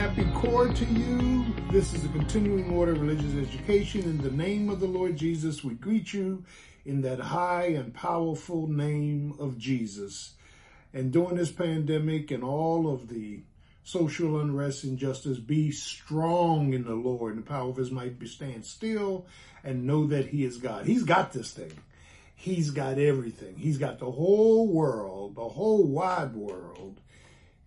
Happy core to you. This is a continuing order of religious education. In the name of the Lord Jesus, we greet you in that high and powerful name of Jesus. And during this pandemic and all of the social unrest, injustice, be strong in the Lord and the power of his might. Be stand still and know that he is God. He's got this thing. He's got everything. He's got the whole world, the whole wide world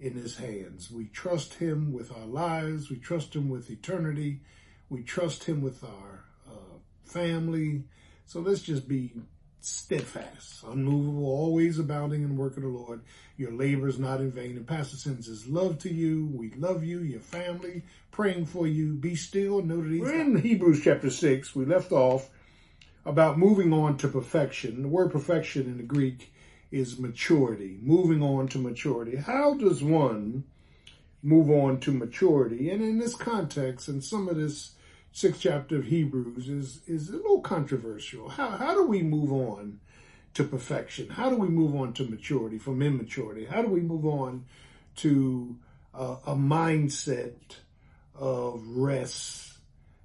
in his hands. We trust him with our lives. We trust him with eternity. We trust him with our uh, family. So let's just be steadfast, unmovable, always abounding in the work of the Lord. Your labor is not in vain. And Pastor sends his love to you. We love you, your family, praying for you. Be still. Know that he's We're in Hebrews chapter 6. We left off about moving on to perfection. The word perfection in the Greek is maturity, moving on to maturity. How does one move on to maturity? And in this context, and some of this sixth chapter of Hebrews is, is a little controversial. How, how do we move on to perfection? How do we move on to maturity from immaturity? How do we move on to a mindset of rest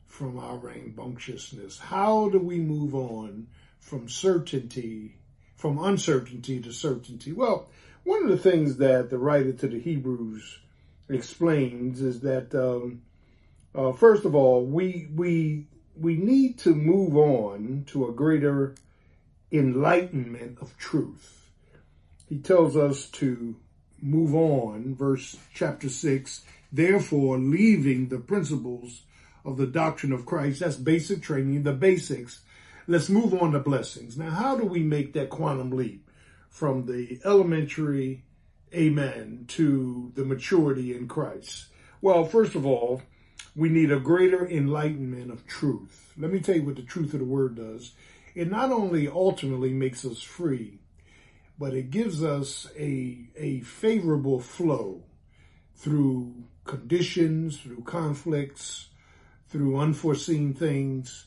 from our rambunctiousness? How do we move on from certainty from uncertainty to certainty? Well, one of the things that the writer to the Hebrews explains is that um, uh, first of all, we we we need to move on to a greater enlightenment of truth. He tells us to move on, verse chapter six. Therefore, leaving the principles of the doctrine of Christ, that's basic training, the basics Let's move on to blessings. Now, how do we make that quantum leap from the elementary amen to the maturity in Christ? Well, first of all, we need a greater enlightenment of truth. Let me tell you what the truth of the word does. It not only ultimately makes us free, but it gives us a, a favorable flow through conditions, through conflicts, through unforeseen things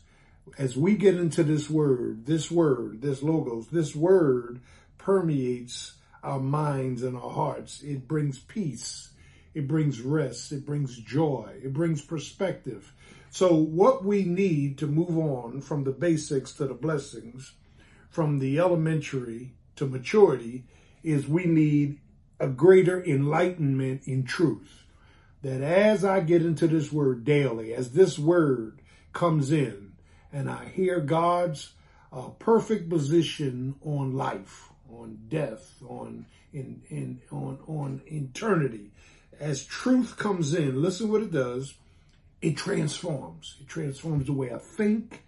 as we get into this word, this word, this logos, this word permeates our minds and our hearts. It brings peace. It brings rest. It brings joy. It brings perspective. So what we need to move on from the basics to the blessings, from the elementary to maturity, is we need a greater enlightenment in truth. That as I get into this word daily, as this word comes in, and I hear God's uh, perfect position on life, on death, on in, in on on eternity. As truth comes in, listen what it does. It transforms. It transforms the way I think.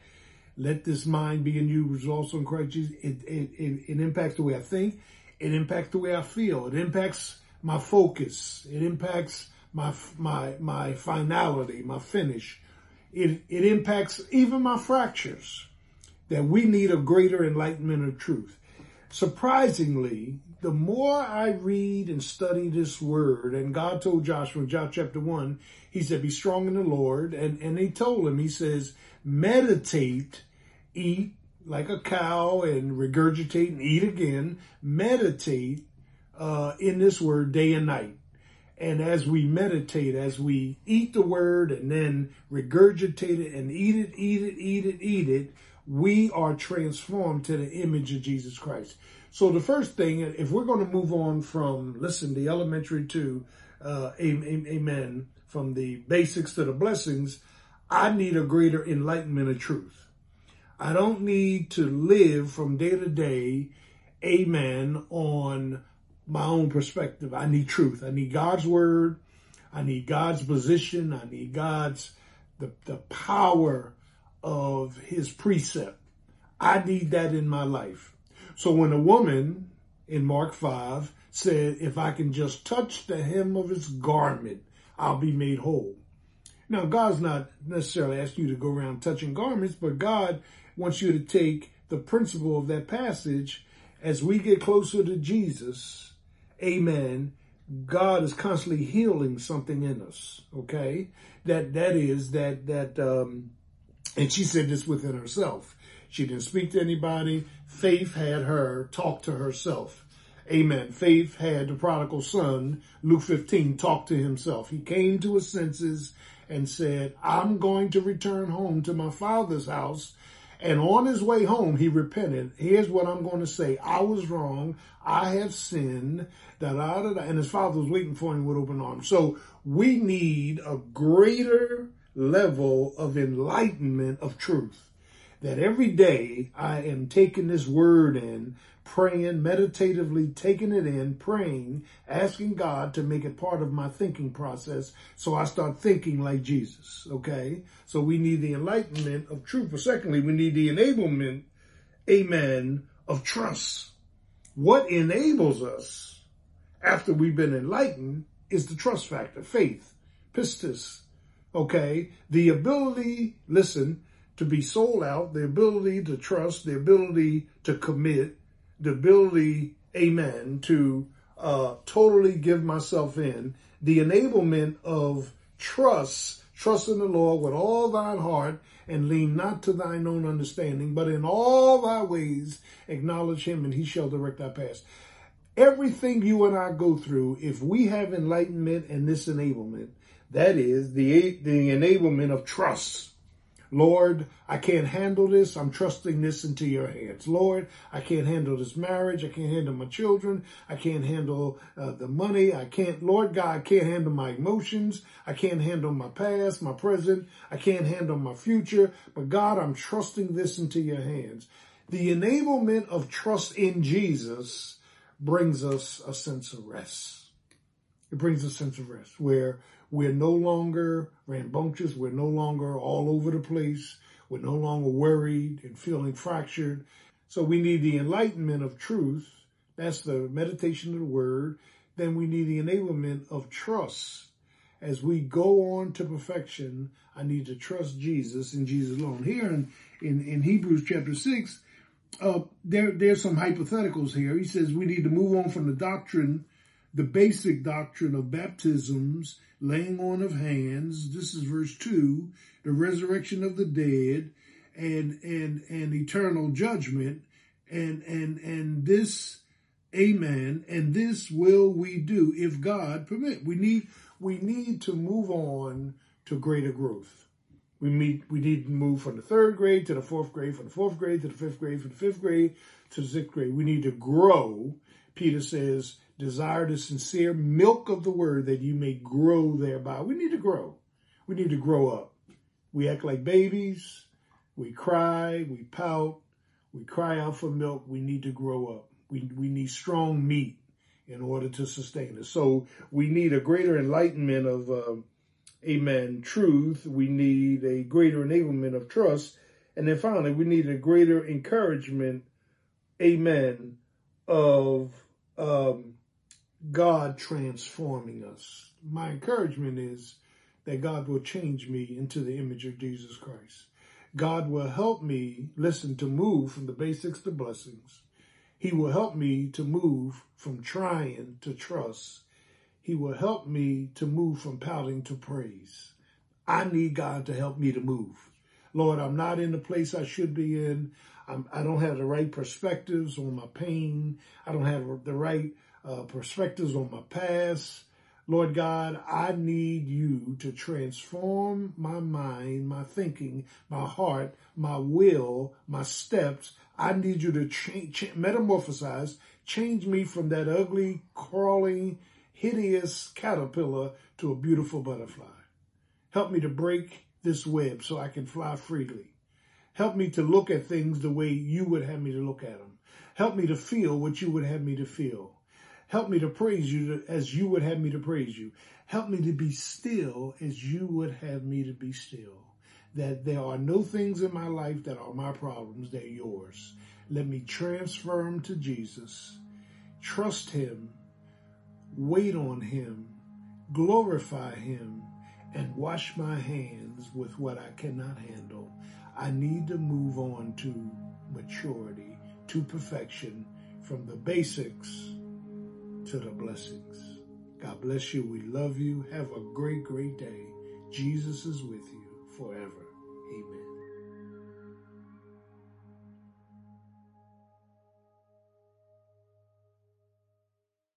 Let this mind be in you, which also in Christ Jesus. It, it, it, it impacts the way I think. It impacts the way I feel. It impacts my focus. It impacts my my my finality, my finish it, it impacts even my fractures that we need a greater enlightenment of truth. Surprisingly, the more I read and study this word, and God told Joshua in John chapter 1, he said, Be strong in the Lord. And, and he told him, He says, Meditate, eat like a cow, and regurgitate and eat again. Meditate uh, in this word day and night. And as we meditate, as we eat the word and then regurgitate it and eat it, eat it, eat it, eat it, we are transformed to the image of Jesus Christ. So the first thing, if we're going to move on from, listen, the elementary to, uh, amen, from the basics to the blessings, I need a greater enlightenment of truth. I don't need to live from day to day, amen, on my own perspective. I need truth. I need God's word. I need God's position. I need God's the, the power of his precept. I need that in my life. So when a woman in Mark 5 said, if I can just touch the hem of his garment, I'll be made whole. Now, God's not necessarily asking you to go around touching garments, but God wants you to take the principle of that passage as we get closer to Jesus amen, God is constantly healing something in us. Okay. That, that is that, that, um, and she said this within herself. She didn't speak to anybody. Faith had her talk to herself. Amen. Faith had the prodigal son, Luke 15, talk to himself. He came to his senses and said, I'm going to return home to my father's house. And on his way home, he repented. Here's what I'm going to say. I was wrong. I have sinned. Da, da, da, da. And his father was waiting for him with open arms. So we need a greater level of enlightenment of truth. That every day I am taking this word in, praying, meditatively taking it in, praying, asking God to make it part of my thinking process so I start thinking like Jesus. Okay? So we need the enlightenment of truth. But secondly, we need the enablement, amen, of trust. What enables us after we've been enlightened is the trust factor, faith, pistis, okay? The ability, listen, to be sold out, the ability to trust, the ability to commit, the ability, amen, to uh, totally give myself in, the enablement of trust, trust in the Lord with all thine heart and lean not to thine own understanding, but in all thy ways acknowledge him and he shall direct thy path. Everything you and I go through, if we have enlightenment and this enablement, that is the, the enablement of trust. Lord, I can't handle this. I'm trusting this into your hands. Lord, I can't handle this marriage. I can't handle my children. I can't handle uh, the money. I can't, Lord God, I can't handle my emotions. I can't handle my past, my present. I can't handle my future. But God, I'm trusting this into your hands. The enablement of trust in Jesus brings us a sense of rest. It brings a sense of rest where we're no longer rambunctious. We're no longer all over the place. We're no longer worried and feeling fractured. So we need the enlightenment of truth. That's the meditation of the word. Then we need the enablement of trust. As we go on to perfection, I need to trust Jesus and Jesus alone. Here in, in, in Hebrews chapter 6, uh, there, there's some hypotheticals here. He says we need to move on from the doctrine, the basic doctrine of baptisms laying on of hands. This is verse two, the resurrection of the dead and, and, and eternal judgment. And, and, and this, amen. And this will we do if God permit. We need, we need to move on to greater growth. We meet, we need to move from the third grade to the fourth grade, from the fourth grade to the fifth grade, from the fifth grade to the sixth grade. We need to grow. Peter says, desire the sincere milk of the word that you may grow thereby. We need to grow. We need to grow up. We act like babies. We cry. We pout. We cry out for milk. We need to grow up. We, we need strong meat in order to sustain us. So we need a greater enlightenment of, uh, amen, truth. We need a greater enablement of trust. And then finally, we need a greater encouragement, amen, of um, God transforming us. My encouragement is that God will change me into the image of Jesus Christ. God will help me, listen, to move from the basics to blessings. He will help me to move from trying to trust. He will help me to move from pouting to praise. I need God to help me to move. Lord, I'm not in the place I should be in. I'm, I do not have the right perspectives on my pain. I don't have the right uh, perspectives on my past. Lord God, I need you to transform my mind, my thinking, my heart, my will, my steps. I need you to change, metamorphosize, change me from that ugly, crawling, hideous caterpillar to a beautiful butterfly. Help me to break this web so I can fly freely. Help me to look at things the way you would have me to look at them. Help me to feel what you would have me to feel. Help me to praise you as you would have me to praise you. Help me to be still as you would have me to be still. That there are no things in my life that are my problems, they're yours. Let me transfer them to Jesus. Trust him. Wait on him. Glorify him and wash my hands with what I cannot handle. I need to move on to maturity, to perfection, from the basics to the blessings. God bless you. We love you. Have a great, great day. Jesus is with you forever. Amen.